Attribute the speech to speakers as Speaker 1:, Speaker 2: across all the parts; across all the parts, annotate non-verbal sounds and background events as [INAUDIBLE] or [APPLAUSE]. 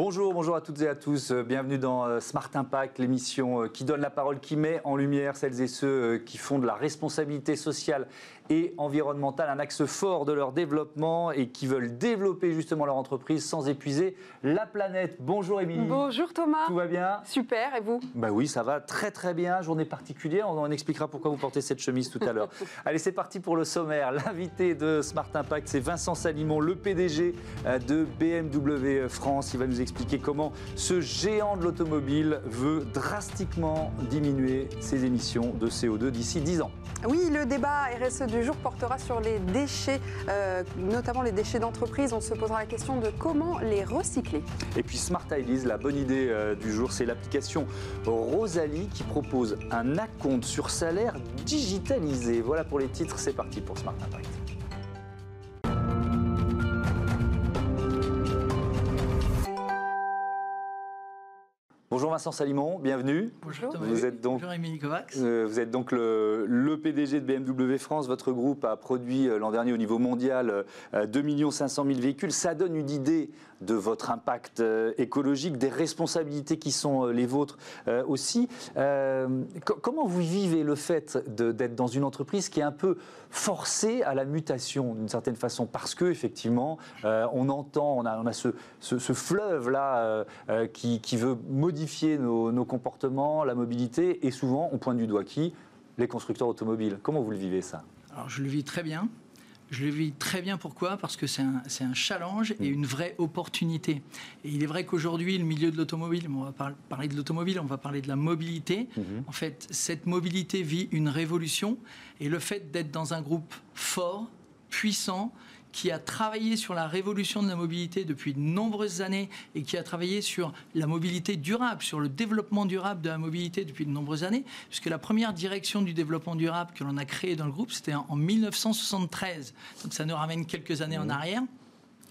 Speaker 1: Bonjour, bonjour à toutes et à tous. Euh, bienvenue dans euh, Smart Impact, l'émission euh, qui donne la parole, qui met en lumière celles et ceux qui font de la responsabilité sociale et environnementale un axe fort de leur développement et qui veulent développer justement leur entreprise sans épuiser la planète. Bonjour Émilie.
Speaker 2: Bonjour Thomas.
Speaker 1: Tout va bien?
Speaker 2: Super, et vous?
Speaker 1: Bah oui, ça va très très bien. Journée particulière, on en expliquera pourquoi vous portez cette chemise tout à l'heure. [LAUGHS] Allez, c'est parti pour le sommaire. L'invité de Smart Impact, c'est Vincent Salimon, le PDG de BMW France. Il va nous expliquer comment ce géant de l'automobile veut drastiquement diminuer ses émissions de CO2 d'ici 10 ans.
Speaker 2: Oui, le débat RSE du jour portera sur les déchets, euh, notamment les déchets d'entreprise. On se posera la question de comment les recycler.
Speaker 1: Et puis Smart Ideas, la bonne idée euh, du jour, c'est l'application Rosalie qui propose un acompte sur salaire digitalisé. Voilà pour les titres, c'est parti pour Smart Impact. Bonjour Vincent Salimon, bienvenue.
Speaker 3: Bonjour Thomas.
Speaker 1: Vous êtes donc,
Speaker 3: Bonjour Émilie Kovacs.
Speaker 1: euh, vous êtes donc le, le PDG de BMW France. Votre groupe a produit euh, l'an dernier au niveau mondial euh, 2 500 000 véhicules. Ça donne une idée de votre impact euh, écologique, des responsabilités qui sont euh, les vôtres euh, aussi. Co- comment vous vivez le fait d'être dans une entreprise qui est un peu forcée à la mutation d'une certaine façon? Parce que effectivement, on entend, on a, ce, euh, euh, qui, veut modifier nos comportements, la mobilité, et souvent on pointe du doigt qui? Les constructeurs automobiles. Comment vous le vivez ça?
Speaker 3: Alors je le vis très bien. Je le vis très bien pourquoi? Parce que c'est un, challenge et une vraie opportunité. Et il est vrai qu'aujourd'hui, le milieu de l'automobile, on va par- parler de l'automobile, on va parler de la mobilité. En fait, cette mobilité vit une révolution et le fait d'être dans un groupe fort, puissant, qui a travaillé sur la révolution de la mobilité depuis de nombreuses années et qui a travaillé sur la mobilité durable, sur le développement durable de la mobilité depuis de nombreuses années, puisque la première direction du développement durable que l'on a créée dans le groupe, c'était en en 1973. Donc ça nous ramène quelques années en arrière.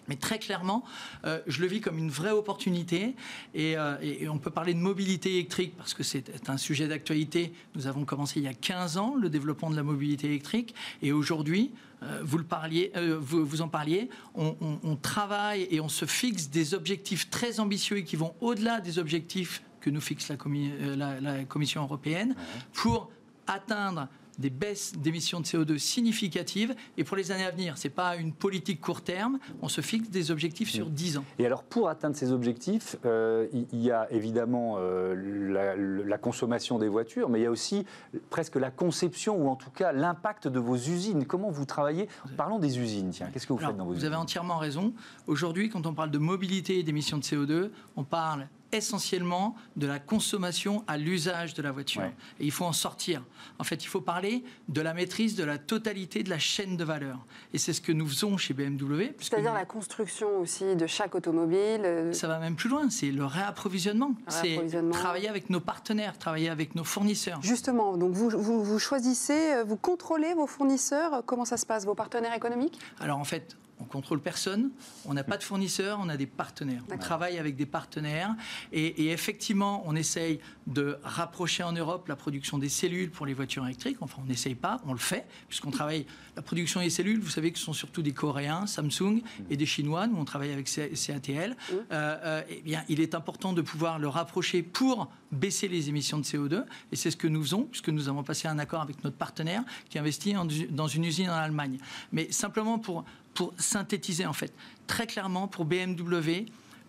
Speaker 3: Mais très clairement, euh, je le vis comme une vraie opportunité. Et, euh, et- on peut parler de mobilité électrique parce que c'est un sujet d'actualité. Nous avons commencé il y a 15 ans le développement de la mobilité électrique. Et aujourd'hui, euh, vous, le parliez, vous, vous en parliez, on, on- on travaille et on se fixe des objectifs très ambitieux et qui vont au-delà des objectifs que nous fixe la, commi- la- la Commission européenne pour atteindre des baisses d'émissions de CO2 significatives. Et pour les années à venir, ce n'est pas une politique court terme, on se fixe des objectifs sur 10 ans.
Speaker 1: Et alors, pour atteindre ces objectifs, euh, il y a évidemment euh, la, la consommation des voitures, mais il y a aussi presque la conception, ou en tout cas l'impact de vos usines. Comment vous travaillez? Parlons des usines, tiens. Qu'est-ce que vous
Speaker 3: Alors,
Speaker 1: faites dans vos
Speaker 3: vous
Speaker 1: usines?
Speaker 3: avez entièrement raison. Aujourd'hui, quand on parle de mobilité et d'émissions de CO2, on parle essentiellement de la consommation à l'usage de la voiture.
Speaker 1: Ouais.
Speaker 3: Et il faut en sortir. En fait, il faut parler de la maîtrise de la totalité de la chaîne de valeur. Et c'est ce que nous faisons chez BMW. puisque
Speaker 2: C'est-à-dire
Speaker 3: nous-
Speaker 2: la construction aussi de chaque automobile. euh,
Speaker 3: Ça va même plus loin, c'est le réapprovisionnement. C'est
Speaker 2: Réapprovisionnement.
Speaker 3: travailler avec nos partenaires, travailler avec nos fournisseurs.
Speaker 2: Justement, donc vous, vous, vous choisissez, euh, vous contrôlez vos fournisseurs. Comment ça se passe Vos partenaires économiques?
Speaker 3: Alors en fait, on contrôle personne, on n'a pas de fournisseurs, on a des partenaires. On travaille avec des partenaires et, et effectivement, on essaye de rapprocher en Europe la production des cellules pour les voitures électriques. Enfin, on n'essaye pas, on le fait, puisqu'on travaille la production des cellules. Vous savez que ce sont surtout des Coréens, Samsung, et des Chinois. Nous, on travaille avec CATL. Euh, euh, eh bien, il est important de pouvoir le rapprocher pour baisser les émissions de CO2. Et c'est ce que nous faisons, puisque nous avons passé un accord avec notre partenaire qui investit en- dans une usine en Allemagne. Mais simplement pour, pour synthétiser, en fait, très clairement, pour BMW,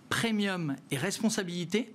Speaker 3: premium et responsabilité,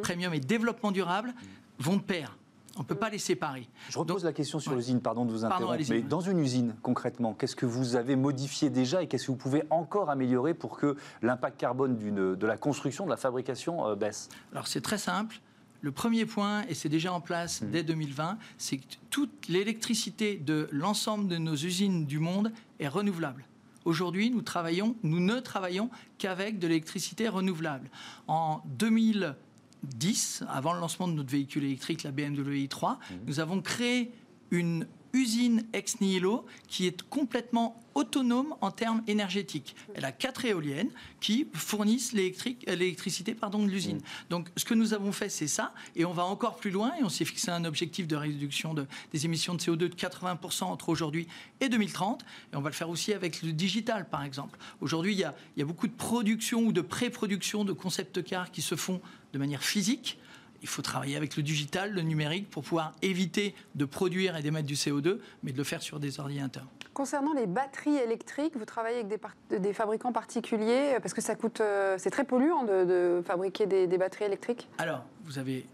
Speaker 3: premium et développement durable vont de pair. On ne peut pas les séparer.
Speaker 1: Je repose
Speaker 3: Donc-
Speaker 1: la question sur
Speaker 3: Ouais.
Speaker 1: l'usine, pardon de vous interrompre. mais dans une usine, concrètement, qu'est-ce que vous avez modifié déjà et qu'est-ce que vous pouvez encore améliorer pour que l'impact carbone d'une- de la construction, de la fabrication euh, baisse?
Speaker 3: Alors c'est très simple. Le premier point, et c'est déjà en place
Speaker 1: Mmh.
Speaker 3: dès 2020, c'est que toute l'électricité de l'ensemble de nos usines du monde est renouvelable. Aujourd'hui, nous, travaillons, nous ne travaillons qu'avec de l'électricité renouvelable. En 2010, avant le lancement de notre véhicule électrique, la BMW i3, nous avons créé une usine ex nihilo qui est complètement autonome en termes énergétiques. Elle a quatre éoliennes qui fournissent l'électricité de l'usine. Donc ce que nous avons fait, c'est ça, et on va encore plus loin, et on s'est fixé un objectif de réduction de, des émissions de CO2 de 80% entre aujourd'hui et 2030, et on va le faire aussi avec le digital, par exemple. Aujourd'hui, il, il y a beaucoup de production ou de pré-production de concept cars qui se font de manière physique il faut travailler avec le digital, le numérique, pour pouvoir éviter de produire et d'émettre du CO2, mais de le faire sur des ordinateurs.
Speaker 2: Concernant les batteries électriques, vous travaillez avec des, fabricants particuliers euh, parce que ça coûte, euh, c'est très polluant de, fabriquer des, batteries électriques.
Speaker 3: Alors, vous avez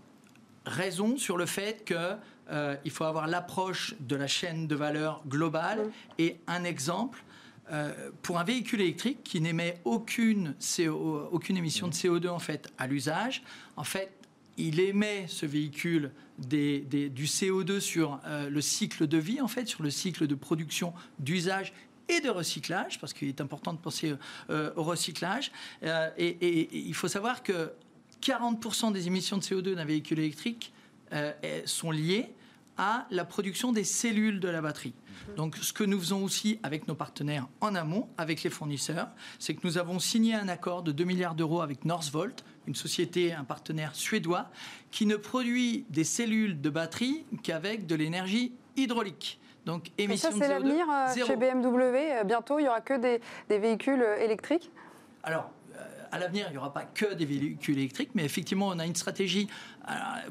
Speaker 3: raison sur le fait qu'il euh, faut avoir l'approche de la chaîne de valeur globale. Et un exemple, pour un véhicule électrique qui n'émet aucune, aucune émission de CO2 en fait à l'usage, en fait, il émet ce véhicule du CO2 sur euh, le cycle de vie, en fait, sur le cycle de production, d'usage et de recyclage, parce qu'il est important de penser euh, au recyclage. Euh, et, il faut savoir que 40% des émissions de CO2 d'un véhicule électrique sont liées à la production des cellules de la batterie. Donc ce que nous faisons aussi avec nos partenaires en amont, avec les fournisseurs, c'est que nous avons signé un accord de 2 milliards d'euros avec Northvolt une société, un partenaire suédois, qui ne produit des cellules de batterie qu'avec de l'énergie hydraulique.
Speaker 2: Donc émission Et ça, c'est l'avenir euh, chez BMW. Euh, bientôt, il n'y aura que des, véhicules euh, électriques?
Speaker 3: Alors, à l'avenir, il n'y aura pas que des véhicules électriques, mais effectivement, on a une stratégie.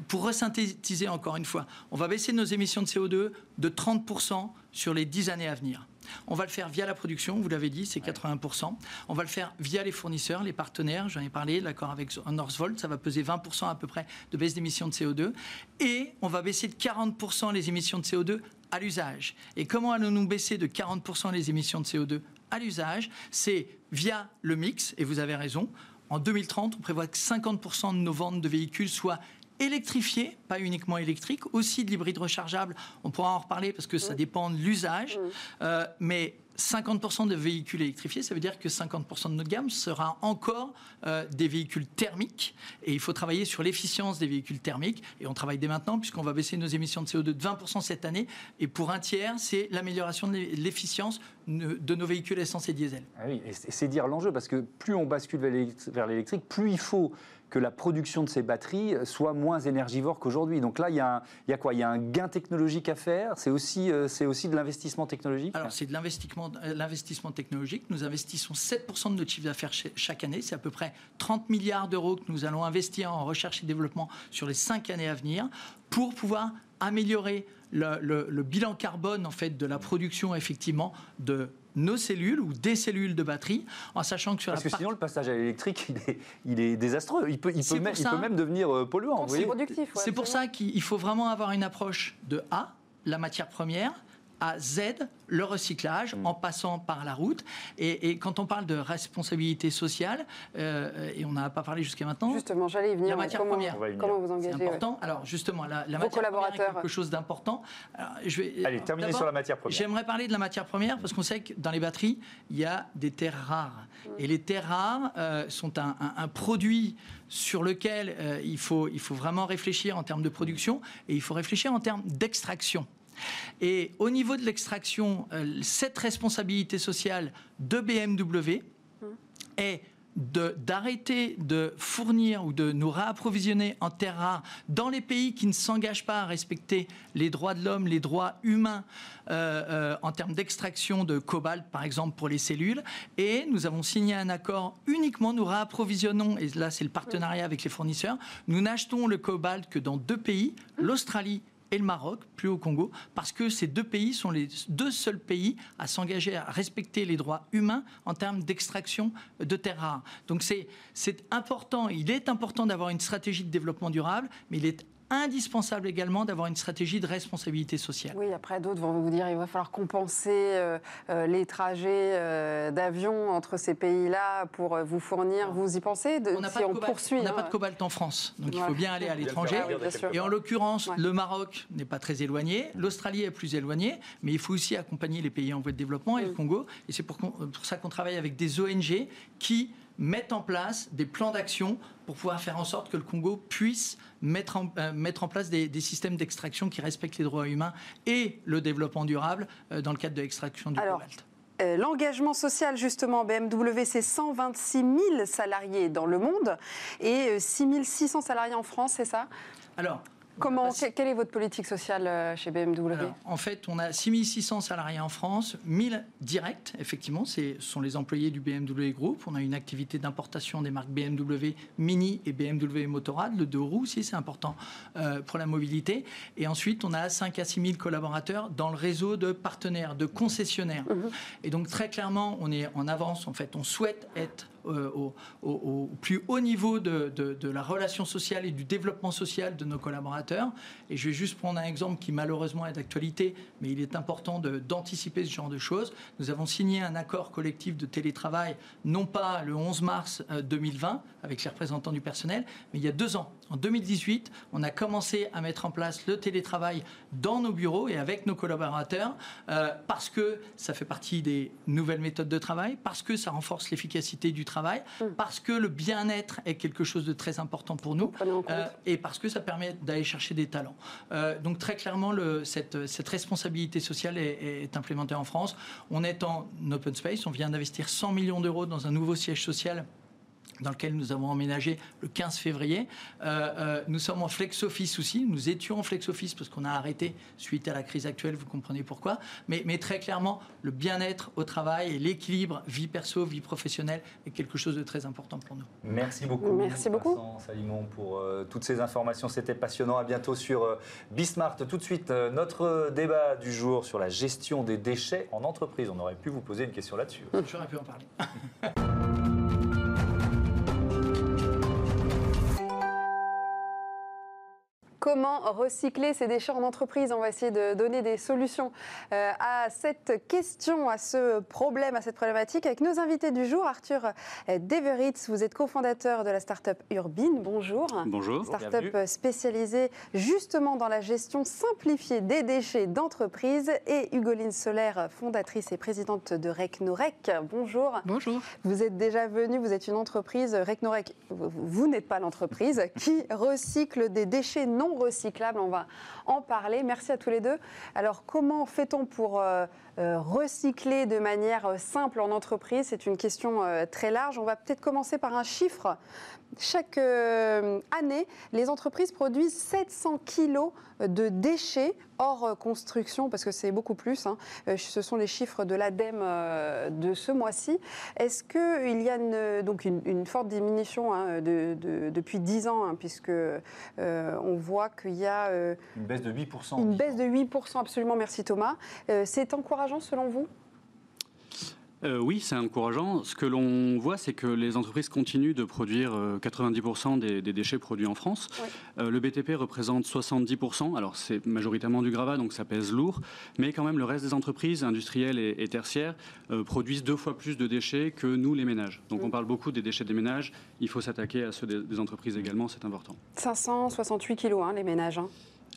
Speaker 3: Pour resynthétiser encore une fois, on va baisser nos émissions de CO2 de 30% sur les 10 années à venir. On va le faire via la production, vous l'avez dit, c'est 80%. On va le faire via les fournisseurs, les partenaires, j'en ai parlé, l'accord avec Northvolt, ça va peser 20% à peu près de baisse d'émissions de CO2. Et on va baisser de 40% les émissions de CO2 à l'usage. Et comment allons-nous baisser de 40% les émissions de CO2 à l'usage? C'est via le mix, et vous avez raison. En 2030, on prévoit que 50% de nos ventes de véhicules soient électrifié, pas uniquement électrique, aussi de l'hybride rechargeable. On pourra en reparler parce que ça dépend de l'usage. Euh, mais 50% de véhicules électrifiés, ça veut dire que 50% de notre gamme sera encore euh, des véhicules thermiques. Et il faut travailler sur l'efficience des véhicules thermiques. Et on travaille dès maintenant, puisqu'on va baisser nos émissions de CO2 de 20% cette année. Et pour un tiers, c'est l'amélioration de l'efficience de nos véhicules essence et diesel.
Speaker 1: Ah oui, et c'est dire l'enjeu, parce que plus on bascule vers l'électrique, plus il faut que la production de ces batteries soit moins énergivore qu'aujourd'hui. Donc là, il y, a il y, a quoi? Il y a un gain technologique à faire? C'est aussi, euh, c'est aussi de l'investissement technologique?
Speaker 3: Alors, c'est de l'investissement, euh, technologique. Nous investissons 7% de notre chiffre d'affaires chaque année. C'est à peu près 30 milliards d'euros que nous allons investir en recherche et développement sur les 5 années à venir pour pouvoir améliorer le, le bilan carbone en fait de la production effectivement de nos cellules ou des cellules de batterie, en sachant que sur
Speaker 1: Parce que sinon, le passage à l'électrique, [LAUGHS] il est, désastreux. Il peut, il peut, même, il peut même, devenir euh, polluant.
Speaker 3: C'est pour ça qu'il faut vraiment avoir une approche de A, la matière première, à Z le recyclage mm. en passant par la route. Et, quand on parle de responsabilité sociale, euh, et on n'a pas parlé jusqu'à maintenant.
Speaker 2: Justement, j'allais y venir.
Speaker 3: La matière première.
Speaker 2: Comment vous engagez
Speaker 3: C'est important. Alors justement, la, la matière première est quelque chose d'important.
Speaker 1: Je vais, Allez, terminez sur la matière première.
Speaker 3: J'aimerais parler de la matière première parce qu'on sait que dans les batteries, il y a des terres rares. Mm. Et les terres rares euh, sont un, produit sur lequel euh, il, faut, il faut vraiment réfléchir en termes de production et il faut réfléchir en termes d'extraction. Et au niveau de l'extraction, euh, cette responsabilité sociale de BMW est d'arrêter de, fournir ou de nous réapprovisionner en terres rares dans les pays qui ne s'engagent pas à respecter les droits de l'homme, les droits humains euh, euh, en termes d'extraction de cobalt, par exemple, pour les cellules. Et nous avons signé un accord uniquement, nous réapprovisionnons, et là c'est le partenariat avec les fournisseurs, nous n'achetons le cobalt que dans deux pays, l'Australie et le Maroc, plus au Congo, parce que ces deux pays sont les deux seuls pays à s'engager à respecter les droits humains en termes d'extraction de terres rares. Donc c'est important, il est important d'avoir une stratégie de développement durable, mais il est indispensable également d'avoir une stratégie de responsabilité sociale.
Speaker 2: Oui, après d'autres vont vous dire qu'il va falloir compenser euh, euh, les trajets euh, d'avion entre ces pays-là pour vous fournir. Vous y pensez
Speaker 3: de, On n'a pas, poursuit, on n'a pas de cobalt en France, donc il faut bien aller à l'étranger. et en l'occurrence, le Maroc n'est pas très éloigné, l'Australie est plus éloignée, mais il faut aussi accompagner les pays en voie de développement et le Congo. Et c'est pour, pour ça qu'on travaille avec des ONG qui mettent en place des plans d'action pour pouvoir faire en sorte que le Congo puisse mettre en, euh, mettre en place des, des systèmes d'extraction qui respectent les droits humains et le développement durable euh, dans le cadre de l'extraction du
Speaker 2: Alors,
Speaker 3: cobalt.
Speaker 2: Euh, L'engagement social, justement, BMW, c'est 126 000 salariés dans le monde et euh, 6 600 salariés en France, c'est ça?
Speaker 3: Alors,
Speaker 2: Comment, Quelle est votre politique sociale euh, chez BMW
Speaker 3: Alors, en fait, on a 6600 salariés en France, 1000 directs, effectivement, ce sont les employés du BMW Group. On a une activité d'importation des marques BMW Mini et BMW Motorrad, le deux roues aussi, c'est important euh, pour la mobilité. Et ensuite, on a 5 à 6 000 collaborateurs dans le réseau de partenaires, de concessionnaires. Et donc, très clairement, on est en avance, en fait, on souhaite être euh, au, plus haut niveau de, de- la relation sociale et du développement social de nos collaborateurs. Et je vais juste prendre un exemple qui malheureusement est d'actualité, mais il est important d'anticiper ce genre de choses. Nous avons signé un accord collectif de télétravail, non pas le 11 mars euh, 2020 avec les représentants du personnel, mais il y a deux ans. En 2018, on a commencé à mettre en place le télétravail dans nos bureaux et avec nos collaborateurs euh, parce que ça fait partie des nouvelles méthodes de travail, parce que ça renforce l'efficacité du travail, parce que le bien-être est quelque chose de très important pour nous euh, et parce que ça permet d'aller chercher des talents. Euh, donc très clairement, le- cette, cette responsabilité sociale est, est implémentée en France. On est en open space, on vient d'investir 100 millions d'euros dans un nouveau siège social dans lequel nous avons emménagé le 15 février. Euh, euh, nous sommes en flex office aussi. Nous étions en flex office parce qu'on a arrêté suite à la crise actuelle. Vous comprenez pourquoi. Mais, mais très clairement, le bien-être au travail et l'équilibre vie perso, vie professionnelle est quelque chose de très important pour nous.
Speaker 1: Merci beaucoup.
Speaker 2: Merci beaucoup.
Speaker 1: Vincent Salimon pour euh, toutes ces informations. C'était passionnant. À bientôt sur euh, Bismart. Tout de suite, euh, notre débat du jour sur la gestion des déchets en entreprise. On aurait pu vous poser une question là-dessus.
Speaker 3: J'aurais pu en parler. [LAUGHS]
Speaker 2: Comment recycler ces déchets en entreprise On va essayer de donner des solutions euh, à cette question, à ce problème, à cette problématique avec nos invités du jour. Arthur euh, Deveritz, vous êtes cofondateur de la start-up Urbine. Bonjour.
Speaker 4: Bonjour.
Speaker 2: Start-up spécialisée justement dans la gestion simplifiée des déchets d'entreprise. Et Hugoline Solaire, fondatrice et présidente de Recnorec. Bonjour.
Speaker 5: Bonjour.
Speaker 2: Vous êtes déjà venu, vous êtes une entreprise, Recnorec, vous, vous n'êtes pas l'entreprise, qui recycle des déchets non recyclables. On va en parler. Merci à tous les deux. Alors, comment fait-on pour euh, euh, recycler de manière euh, simple en entreprise? C'est une question très large. On va peut-être commencer par un chiffre. Chaque euh, année, les entreprises produisent 700 kilos de déchets hors euh, construction, parce que c'est beaucoup plus. hein. Euh, Ce sont les chiffres de l'ADEME de ce mois-ci. Est-ce qu'il y a une, donc une, une forte diminution hein, de- de- depuis 10 ans, hein, puisque euh, on voit qu'il y a euh,
Speaker 1: Une baisse de 8%.
Speaker 2: une baisse de 8%, absolument, merci Thomas. Euh, c'est encourageant selon vous?
Speaker 4: Euh, oui, c'est encourageant. Ce que l'on voit, c'est que les entreprises continuent de produire euh, 90% des, des déchets produits en France.
Speaker 2: Oui.
Speaker 4: Euh, le BTP représente 70%. Alors, c'est majoritairement du gravat, donc ça pèse lourd. Mais quand même, le reste des entreprises, industrielles et, et tertiaires, euh, produisent deux fois plus de déchets que nous, les ménages. Donc, on parle beaucoup des déchets des ménages. Il faut s'attaquer à ceux des, des entreprises également, c'est important.
Speaker 2: 568 kilos, hein, les ménages. hein.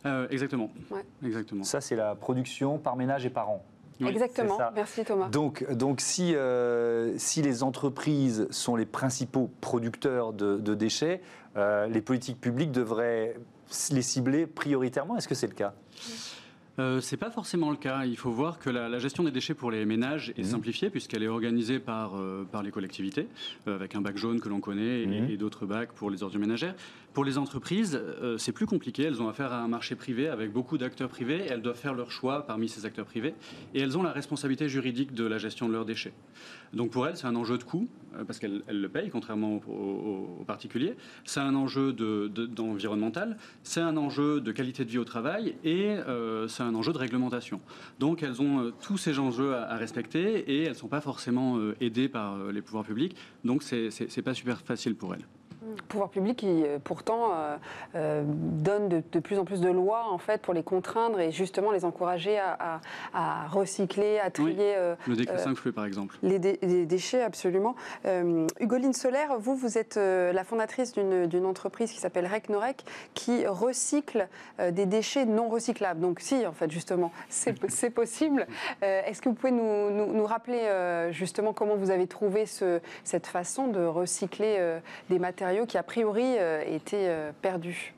Speaker 4: Euh, exactement.
Speaker 2: Ouais.
Speaker 4: Exactement.
Speaker 1: Ça, c'est la production par ménage et par an.
Speaker 4: Oui,
Speaker 2: Exactement, merci Thomas.
Speaker 1: Donc, donc si, euh, si les entreprises sont les principaux producteurs de, de déchets, euh, les politiques publiques devraient les cibler prioritairement. Est-ce que c'est le cas?
Speaker 4: Euh, c'est pas forcément le cas. Il faut voir que la, la gestion des déchets pour les ménages est
Speaker 1: Mhm.
Speaker 4: simplifiée puisqu'elle est organisée par, euh, par les collectivités, euh, avec un bac jaune que l'on connaît et, et d'autres bacs pour les ordures ménagères. Pour les entreprises, euh, c'est plus compliqué. Elles ont affaire à un marché privé avec beaucoup d'acteurs privés. Elles doivent faire leur choix parmi ces acteurs privés et elles ont la responsabilité juridique de la gestion de leurs déchets. Donc pour elles, c'est un enjeu de coût euh, parce qu'elles elles le payent, contrairement aux, particuliers. C'est un enjeu de- de- d'environnemental, c'est un enjeu de qualité de vie au travail et euh, c'est un enjeu de réglementation. Donc elles ont tous ces enjeux à, à respecter et elles ne sont pas forcément aidées par les pouvoirs publics. Donc c'est pas super facile pour elles.
Speaker 2: Pouvoir public qui pourtant donne de, plus en plus de lois en fait pour les contraindre et justement les encourager à, recycler, à trier.
Speaker 4: le décret 5 flux par exemple.
Speaker 2: Les, déchets absolument. Hugoline Solaire, vous vous êtes la fondatrice d'une entreprise qui s'appelle Recnorec qui recycle des déchets non recyclables. Donc si en fait justement c'est possible. Est-ce que vous pouvez nous, rappeler justement comment vous avez trouvé ce, cette façon de recycler des matériaux qui a priori euh, étaient euh, perdus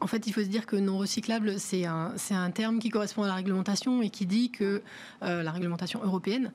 Speaker 5: en fait, il faut se dire que non recyclable, c'est un, terme qui correspond à la réglementation et qui dit que, euh, la réglementation européenne,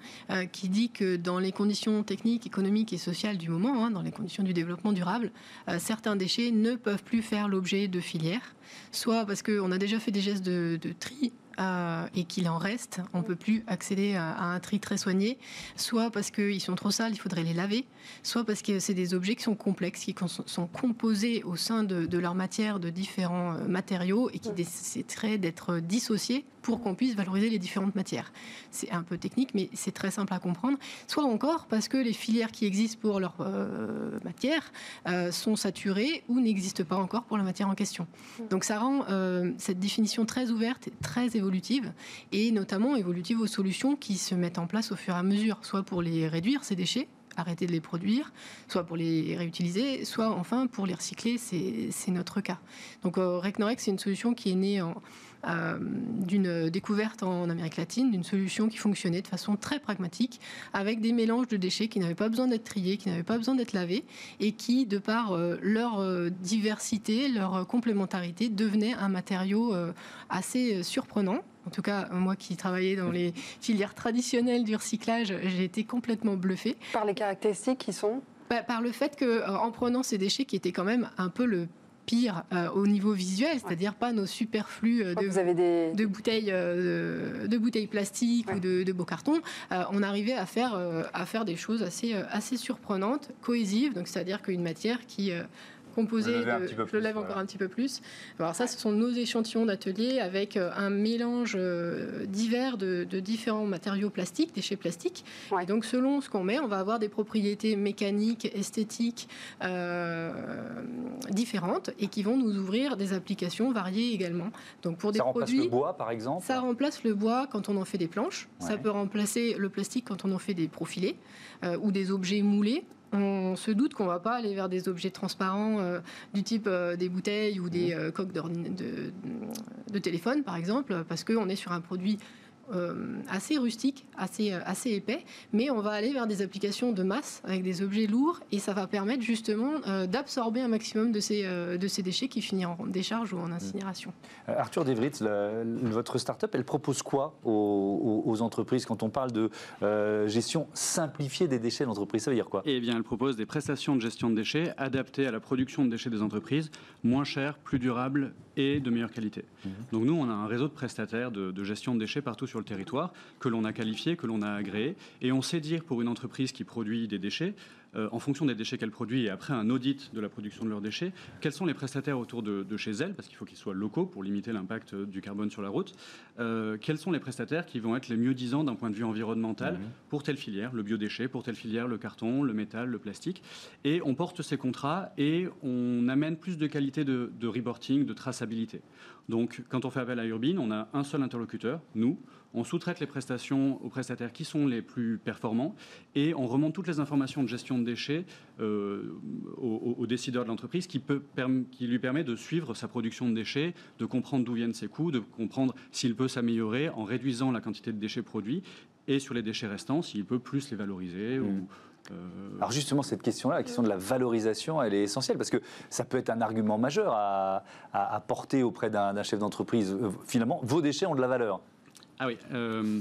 Speaker 5: qui dit que dans les conditions techniques, économiques et sociales du moment, hein, dans les conditions du développement durable, certains déchets ne peuvent plus faire l'objet de filières, soit parce qu'on a déjà fait des gestes de tri euh, et qu'il en reste, on ne peut plus accéder à, un tri très soigné, soit parce qu'ils sont trop sales, il faudrait les laver, soit parce que c'est des objets qui sont complexes, qui sont composés au sein de, leur matière de différents euh, matériaux et qui nécessiteraient d'être dissociés pour qu'on puisse valoriser les différentes matières. C'est un peu technique, mais c'est très simple à comprendre. Soit encore parce que les filières qui existent pour leur euh, matière sont saturées ou n'existent pas encore pour la matière en question. Donc ça rend cette définition très ouverte et très évolutive et notamment évolutive aux solutions qui se mettent en place au fur et à mesure, soit pour les réduire, ces déchets, arrêter de les produire, soit pour les réutiliser, soit enfin pour les recycler, c'est notre cas. Donc euh, Recnorex, c'est une solution qui est née en, euh, d'une découverte en Amérique latine, d'une solution qui fonctionnait de façon très pragmatique, avec des mélanges de déchets qui n'avaient pas besoin d'être triés, qui n'avaient pas besoin d'être lavés, et qui, de par euh, leur euh, diversité, leur complémentarité, devenaient un matériau assez surprenant. En tout cas, moi qui travaillais dans les filières traditionnelles du recyclage, j'ai été complètement bluffée.
Speaker 2: Par les caractéristiques qui sont?
Speaker 5: Bah, Par le fait qu'en prenant ces déchets qui étaient quand même un peu le pire euh, au niveau visuel, c'est-à-dire pas nos superflus euh, de, de, bouteilles, euh, de bouteilles plastiques ou de, beaux cartons. on arrivait à faire, à faire des choses assez, assez surprenantes, cohésives, donc c'est-à-dire qu'une matière qui composé je le lève encore un petit peu plus. Alors ça, ce sont nos échantillons d'atelier avec euh, un mélange euh, divers de, différents matériaux plastiques, déchets plastiques. Et donc selon ce qu'on met, on va avoir des propriétés mécaniques, esthétiques euh, différentes et qui vont nous ouvrir des applications variées également.
Speaker 1: Donc pour des ça remplace le bois, par exemple.
Speaker 5: Ça remplace le bois quand on en fait des planches. Ça peut remplacer le plastique quand on en fait des profilés ou des objets moulés on se doute qu'on ne va pas aller vers des objets transparents euh, du type euh, des bouteilles ou des mmh. euh, coques de, de, téléphone, par exemple, parce qu'on est sur un produit euh, assez rustique, assez, euh, assez épais, mais on va aller vers des applications de masse avec des objets lourds et ça va permettre justement euh, d'absorber un maximum de ces, de ces déchets qui finiront en décharge ou en incinération.
Speaker 1: Arthur Devritz, votre start-up, elle propose quoi aux, entreprises quand on parle de gestion simplifiée des déchets d'entreprise? Ça veut dire quoi?
Speaker 4: Eh bien, elle propose des prestations de gestion de déchets adaptées à la production de déchets des entreprises, moins chères, plus durables et de meilleure qualité. Mmh. Donc nous, on a un réseau de prestataires de, de gestion de déchets partout sur le territoire, que l'on a qualifié, que l'on a agréé. Et on sait dire pour une entreprise qui produit des déchets, euh, en fonction des déchets qu'elle produit et après un audit de la production de leurs déchets, quels sont les prestataires autour de, chez elle, parce qu'il faut qu'ils soient locaux pour limiter l'impact du carbone sur la route, euh, quels sont les prestataires qui vont être les mieux disants d'un point de vue environnemental mmh. pour telle filière, le biodéchet, pour telle filière, le carton, le métal, le plastique. Et on porte ces contrats et on amène plus de qualité de, de reporting, de traçabilité. Donc quand on fait appel à Urbine, on a un seul interlocuteur, nous, on sous-traite les prestations aux prestataires qui sont les plus performants et on remonte toutes les informations de gestion de déchets euh, aux, décideurs de l'entreprise qui, qui lui permet de suivre sa production de déchets, de comprendre d'où viennent ses coûts, de comprendre s'il peut s'améliorer en réduisant la quantité de déchets produits et sur les déchets restants, s'il peut plus les valoriser
Speaker 1: mmh. Alors justement, cette question-là, la question de la valorisation, elle est essentielle parce que ça peut être un argument majeur à, à porter auprès d'un chef d'entreprise. Euh, finalement, vos déchets ont de la valeur.
Speaker 4: Ah oui. Euh,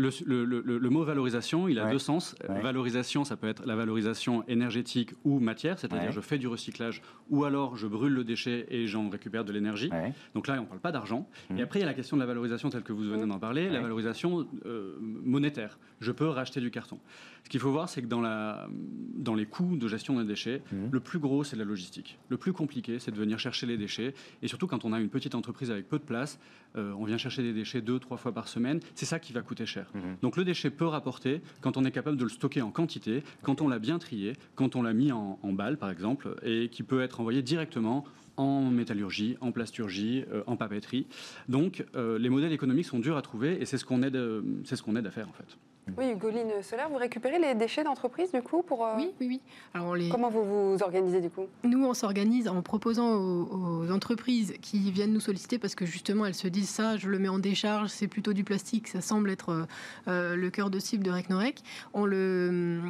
Speaker 4: le, mot valorisation, il a deux sens. Valorisation, ça peut être la valorisation énergétique ou matière, c'est-à-dire je fais du recyclage ou alors je brûle le déchet et j'en récupère de l'énergie. Donc là, on ne parle pas d'argent. Mmh. Et après, il y a la question de la valorisation telle que vous venez d'en parler, la valorisation euh, monétaire. Je peux racheter du carton. Ce qu'il faut voir, c'est que dans, la, dans les coûts de gestion des déchets, mmh. le plus gros, c'est la logistique. Le plus compliqué, c'est de venir chercher les déchets. Et surtout, quand on a une petite entreprise avec peu de place, euh, on vient chercher des déchets deux, trois fois par semaine. C'est ça qui va coûter cher. Mhm. Donc le déchet peut rapporter quand on est capable de le stocker en quantité, quand on l'a bien trié, quand on l'a mis en, en balle par exemple, et qui peut être envoyé directement en métallurgie, en plasturgie, euh, en papeterie. Donc euh, les modèles économiques sont durs à trouver et c'est ce qu'on aide, euh, c'est ce qu'on aide à faire en fait.
Speaker 2: Oui, Goline Solaire, vous récupérez les déchets d'entreprise du coup pour.
Speaker 5: Oui, oui, oui.
Speaker 2: Alors, les... Comment vous vous organisez du coup?
Speaker 5: Nous, on s'organise en proposant aux, aux, entreprises qui viennent nous solliciter parce que justement elles se disent ça, je le mets en décharge, c'est plutôt du plastique, ça semble être euh, le cœur de cible de Recnorec. On le,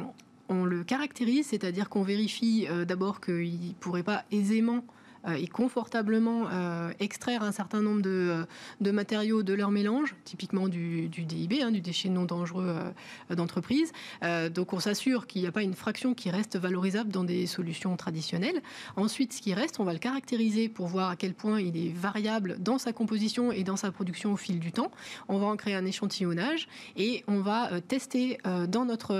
Speaker 5: on le caractérise, c'est-à-dire qu'on vérifie euh, d'abord qu'il ne pourrait pas aisément euh, et confortablement euh, extraire un certain nombre de, euh, de, matériaux de leur mélange, typiquement du, du DIB, hein, du déchet non dangereux d'entreprise. donc on s'assure qu'il n'y a pas une fraction qui reste valorisable dans des solutions traditionnelles. Ensuite, ce qui reste, on va le caractériser pour voir à quel point il est variable dans sa composition et dans sa production au fil du temps. On va en créer un échantillonnage et on va tester dans notre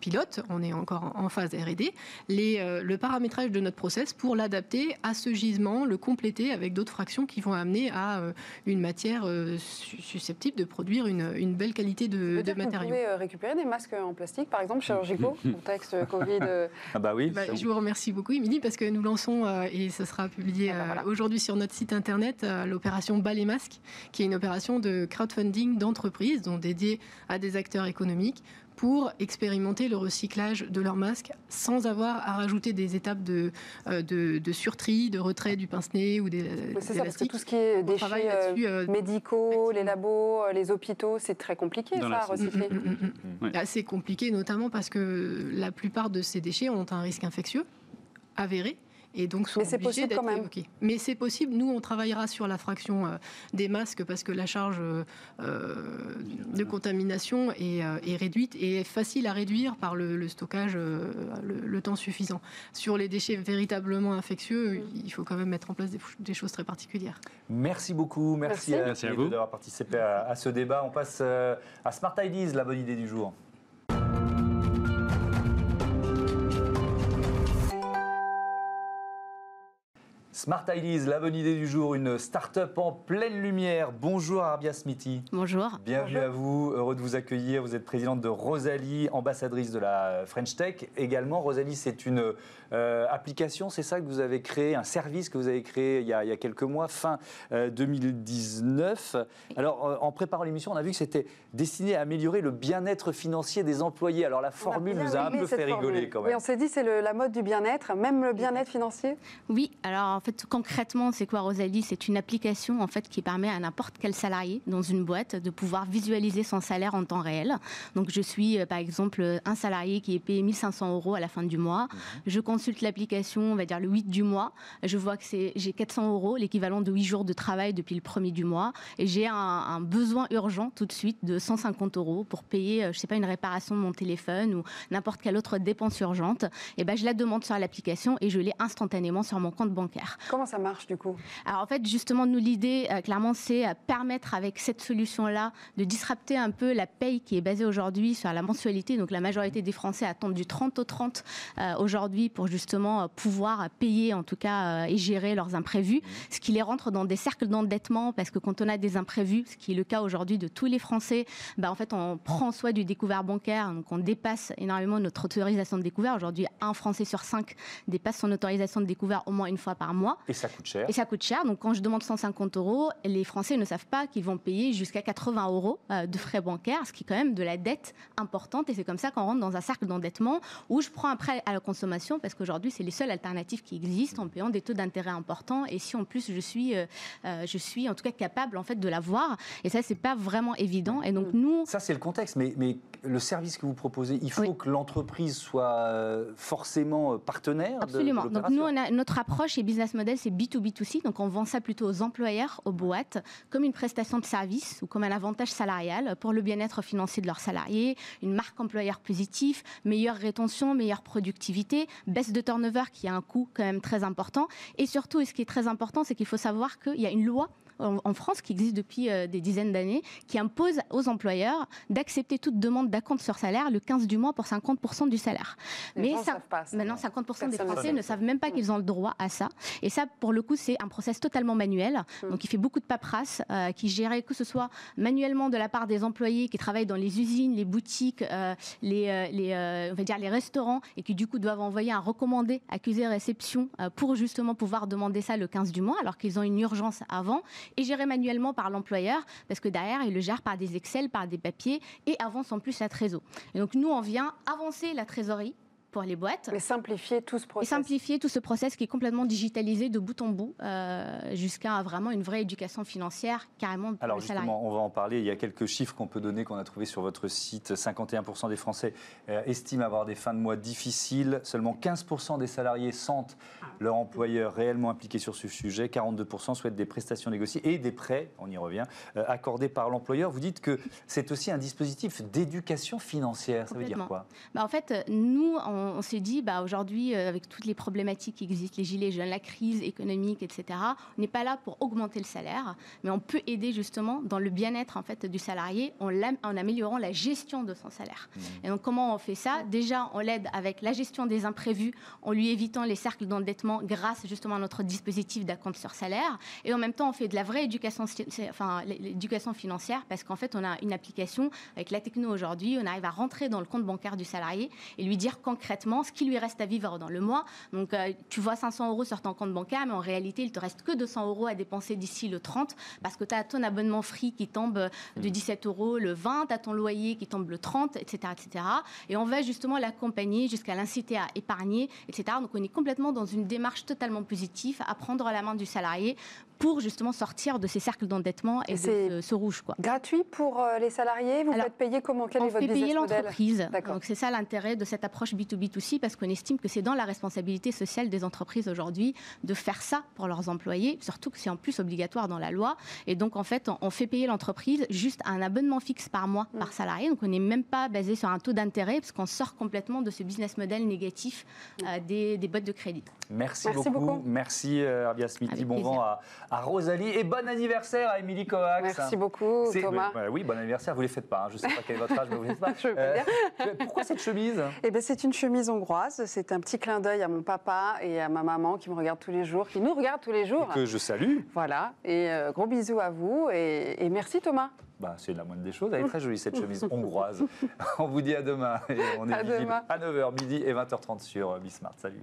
Speaker 5: pilote, on est encore en phase R&D, le paramétrage de notre process pour l'adapter à ce gisement, le compléter avec d'autres fractions qui vont amener à euh, une matière euh, susceptible de produire une, belle qualité de, de matériaux.
Speaker 2: Vous pouvez euh, récupérer des masques en plastique, par exemple, chirurgicaux, [LAUGHS] contexte Covid
Speaker 1: Ah bah oui.
Speaker 5: Bah, je vous remercie beaucoup, Émilie, parce que nous lançons, et ce sera publié ah bah aujourd'hui sur notre site internet, l'opération Bas les masques, qui est une opération de crowdfunding d'entreprises, donc dédiée à des acteurs économiques pour expérimenter le recyclage de leurs masques sans avoir à rajouter des étapes de, euh, de, de surtri, de retrait du pince-nez ou des,
Speaker 2: C'est ça, parce que tout ce qui est déchets euh, euh, médicaux, les labos, les hôpitaux, c'est très compliqué ça à recycler. Mm,
Speaker 5: mm, mm, C'est compliqué notamment parce que la plupart de ces déchets ont un risque infectieux avéré et donc
Speaker 2: Mais c'est possible quand même.
Speaker 5: Mais c'est possible. Nous, on travaillera sur la fraction euh, des masques parce que la charge euh, de contamination est, euh, est, réduite et est facile à réduire par le, stockage le, temps suffisant. Sur les déchets véritablement infectieux, il faut quand même mettre en place des, choses très particulières.
Speaker 1: Merci beaucoup. Merci,
Speaker 4: à,
Speaker 1: vous d'avoir participé à, à, ce débat. On passe à Smart Ideas, la bonne idée du jour. Smart Ideas, la bonne idée du jour, une start-up en pleine lumière. Bonjour Arbia Smithy.
Speaker 6: Bonjour.
Speaker 1: Bienvenue à vous, heureux de vous accueillir. Vous êtes présidente de Rosalie, ambassadrice de la French Tech. Également, Rosalie, c'est une euh, application, c'est ça que vous avez créé, un service que vous avez créé il y a, quelques mois, fin 2019. Euh, Alors, euh, en préparant l'émission, on a vu que c'était destiné à améliorer le bien-être financier des employés. Alors, la formule nous a un peu fait rigoler quand même.
Speaker 2: Oui, on s'est dit, c'est la mode du bien-être, même le bien-être financier?
Speaker 6: Oui, alors en fait, concrètement, c'est quoi Rosalie? C'est une application en fait qui permet à n'importe quel salarié dans une boîte de pouvoir visualiser son salaire en temps réel. Donc, je suis par exemple un salarié qui est payé 1500 euros à la fin du mois. Mhm. Je consulte l'application, on va dire le 8 du mois. Je vois que c'est j'ai 400 euros, l'équivalent de 8 jours de travail depuis le premier du mois, et j'ai un, besoin urgent tout de suite de 150 euros pour payer, euh, je sais pas, une réparation de mon téléphone ou n'importe quelle autre dépense urgente. Et ben je la demande sur l'application et je l'ai instantanément sur mon compte bancaire.
Speaker 2: Comment ça marche du coup?
Speaker 6: Alors en fait, justement, nous l'idée, euh, clairement, c'est euh, permettre avec cette solution-là de disrupter un peu la paye qui est basée aujourd'hui sur la mensualité. Donc la majorité des Français attendent du 30 au 30 aujourd'hui pour justement euh, pouvoir payer en tout cas euh, et gérer leurs imprévus, ce qui les rentre dans des cercles d'endettement parce que quand on a des imprévus, ce qui est le cas aujourd'hui de tous les Français, bah en fait on prend soit du découvert bancaire, donc on dépasse énormément notre autorisation de découvert. Aujourd'hui, un Français sur cinq dépasse son autorisation de découvert au moins une fois par mois.
Speaker 1: Et ça coûte cher.
Speaker 6: Et ça coûte cher. Donc quand je demande 150 euros, les Français ne savent pas qu'ils vont payer jusqu'à 80 euros euh, de frais bancaires, ce qui est quand même de la dette importante. Et c'est comme ça qu'on rentre dans un cercle d'endettement où je prends un prêt à la consommation parce que Aujourd'hui, c'est les seules alternatives qui existent en payant des taux d'intérêt importants. Et si en plus je suis, euh, euh, je suis en tout cas capable en fait de l'avoir, et ça c'est pas vraiment évident. Et donc nous,
Speaker 1: ça c'est le contexte. Mais, mais le service que vous proposez, il faut que l'entreprise soit forcément partenaire.
Speaker 6: Absolument. donc nous, on a, notre approche et business model, c'est B2B2C. Donc on vend ça plutôt aux employeurs, aux boîtes, comme une prestation de service ou comme un avantage salarial pour le bien-être financier de leurs salariés, une marque employeur positive, meilleure rétention, meilleure productivité, baisse de turnover qui a un coût quand même très important. Et surtout, et ce qui est très important, c'est qu'il faut savoir qu'il y a une loi en, en France qui existe depuis euh, des dizaines d'années, qui impose aux employeurs d'accepter toute demande d'acompte sur salaire le 15 du mois pour 50% du salaire.
Speaker 2: Les gens
Speaker 6: ça,
Speaker 2: savent pas ça.
Speaker 6: maintenant, 50% des
Speaker 2: Personne
Speaker 6: Français ne savent même pas qu'ils ont le droit à ça. Et ça, pour le coup, c'est un process totalement manuel.
Speaker 2: Mm.
Speaker 6: Donc, il fait beaucoup de paperasse, euh, qui gérait que ce soit manuellement de la part des employés qui travaillent dans les usines, les boutiques, euh, les, les, on va dire les restaurants, et qui du coup doivent envoyer un recommandé accusé réception pour justement pouvoir demander ça le 15 du mois, alors qu'ils ont une urgence avant, et géré manuellement par l'employeur, parce que derrière, il le gère par des Excel, par des papiers, et avance en plus la trésor. Et donc, nous, on vient avancer la trésorerie pour les boîtes.
Speaker 2: Mais simplifier tout ce
Speaker 6: Et
Speaker 2: processus.
Speaker 6: simplifier tout ce process qui est complètement digitalisé de bout en bout euh, jusqu'à vraiment une vraie éducation financière carrément pour
Speaker 1: Alors justement, on va en parler. Il y a quelques chiffres qu'on peut donner, qu'on a trouvés sur votre site. 51% des Français euh, estiment avoir des fins de mois difficiles. Seulement 15% des salariés sentent leur employeur réellement impliqué sur ce sujet. 42% souhaitent des prestations négociées et des prêts, on y revient, euh, accordés par l'employeur. Vous dites que c'est aussi un dispositif d'éducation financière. Ça veut dire
Speaker 6: Complètement.
Speaker 1: quoi?
Speaker 6: Bah, en fait, nous, on, on s'est dit, bah, aujourd'hui, euh, avec toutes les problématiques qui existent, les gilets jaunes, la crise économique, etc., on n'est pas là pour augmenter le salaire, mais on peut aider justement dans le bien-être en fait du salarié en, améliorant la gestion de son salaire. Et donc, comment on fait ça? Déjà, on l'aide avec la gestion des imprévus, en lui évitant les cercles d'endettement grâce justement à notre dispositif d'acompte sur salaire. Et en même temps, on fait de la vraie éducation, enfin, l'éducation financière parce qu'en fait, on a une application avec la techno aujourd'hui. On arrive à rentrer dans le compte bancaire du salarié et lui dire concrètement ce qui lui reste à vivre dans le mois. Donc, euh, tu vois 500 euros sur ton compte bancaire, mais en réalité, il te reste que 200 euros à dépenser d'ici le 30 parce que tu as ton abonnement free qui tombe de 17 euros le 20, tu as ton loyer qui tombe le 30, etc. etc. Et on va justement l'accompagner jusqu'à l'inciter à épargner, etc. Donc, on est complètement dans une démarche totalement positive à prendre la main du salarié pour justement sortir de ces cercles d'endettement et,
Speaker 2: Et
Speaker 6: de ce, ce rouge. Quoi.
Speaker 2: Gratuit pour euh, les salariés? Vous
Speaker 6: Alors,
Speaker 2: faites payer comment? Quel
Speaker 6: on
Speaker 2: est votre
Speaker 6: fait payer
Speaker 2: business model?
Speaker 6: l'entreprise. Donc c'est ça l'intérêt de cette approche B2B2C parce qu'on estime que c'est dans la responsabilité sociale des entreprises aujourd'hui de faire ça pour leurs employés, surtout que c'est en plus obligatoire dans la loi. Et donc en fait, on, on fait payer l'entreprise juste un abonnement fixe par mois
Speaker 2: Mm.
Speaker 6: par salarié. Donc on n'est même pas basé sur un taux d'intérêt parce qu'on sort complètement de ce business model négatif euh, des, des boîtes de crédit.
Speaker 1: Merci,
Speaker 2: Merci
Speaker 1: beaucoup.
Speaker 2: beaucoup.
Speaker 1: Merci euh.
Speaker 6: Avec
Speaker 1: Bon
Speaker 6: plaisir.
Speaker 1: vent à, à Rosalie et bon anniversaire à Émilie Coax.
Speaker 2: Merci beaucoup, Thomas.
Speaker 1: oui, bon anniversaire. Vous ne les faites pas. hein. Je ne sais pas quel est votre âge, mais vous ne les faites pas. [LAUGHS]
Speaker 2: Je dire.
Speaker 1: pourquoi cette chemise?
Speaker 2: Eh ben, c'est une chemise hongroise. C'est un petit clin d'œil à mon papa et à ma maman qui me regardent tous les jours, qui nous regardent tous les jours.
Speaker 1: que je salue
Speaker 2: Voilà. Et euh, gros bisous à vous et, et merci Thomas.
Speaker 1: bah, C'est la moindre des choses. Elle est très jolie cette chemise hongroise. [LAUGHS] on vous dit à demain. Et on est
Speaker 2: À demain.
Speaker 1: à 9h, midi et 20h30 sur Bismart. Salut.